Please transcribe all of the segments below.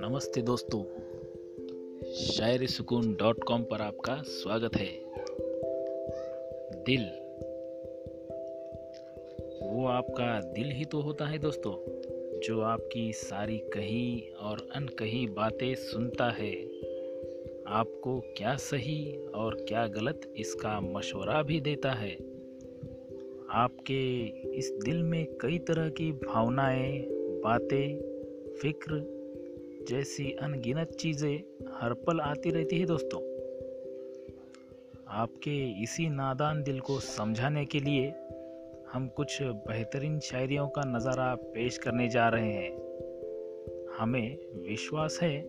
नमस्ते दोस्तों, शायरी सुकून डॉट कॉम पर आपका स्वागत है। दिल, वो आपका दिल ही तो होता है दोस्तों, जो आपकी सारी कही और अनकही बातें सुनता है। आपको क्या सही और क्या गलत इसका मशवरा भी देता है। आपके इस दिल में कई तरह की भावनाएँ, बातें, फ़िक्र जैसी अनगिनत चीज़ें हर पल आती रहती है दोस्तों। आपके इसी नादान दिल को समझाने के लिए हम कुछ बेहतरीन शायरियों का नज़ारा पेश करने जा रहे हैं। हमें विश्वास है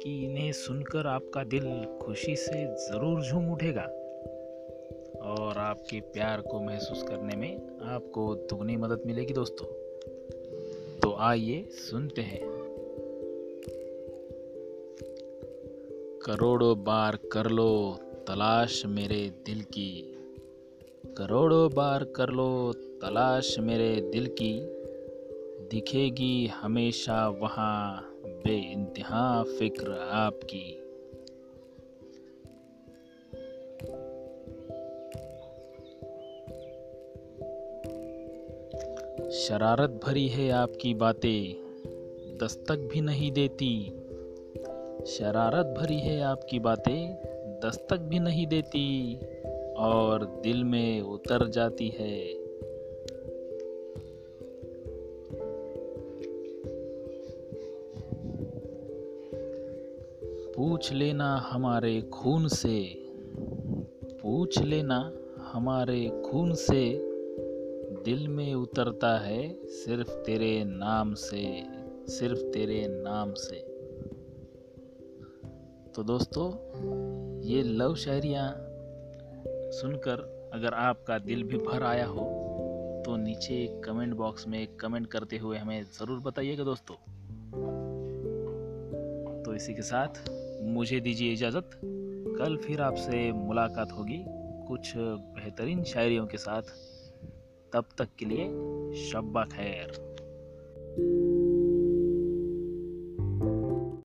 कि इन्हें सुनकर आपका दिल खुशी से ज़रूर झूम उठेगा। और आपके प्यार को महसूस करने में आपको दुगनी मदद मिलेगी दोस्तों। तो आइए सुनते हैं। करोड़ों बार कर लो तलाश मेरे दिल की। करोड़ों बार कर लो तलाश मेरे दिल की। दिखेगी हमेशा वहाँ बे इंतहा फ़िक्र आपकी। शरारत भरी है आपकी बातें, दस्तक भी नहीं देती। शरारत भरी है आपकी बातें, दस्तक भी नहीं देती। और दिल में उतर जाती है। पूछ लेना हमारे खून से, पूछ लेना हमारे खून से। दिल में उतरता है, सिर्फ़ तेरे नाम से, सिर्फ़ तेरे नाम से। तो दोस्तों, ये लव शायरियाँ सुनकर अगर आपका दिल भी भर आया हो तो नीचे कमेंट बॉक्स में कमेंट करते हुए हमें ज़रूर बताइएगा दोस्तों। तो इसी के साथ मुझे दीजिए इजाज़त। कल फिर आपसे मुलाकात होगी कुछ बेहतरीन शायरियों के साथ। तब तक के लिए शब्बा खैर।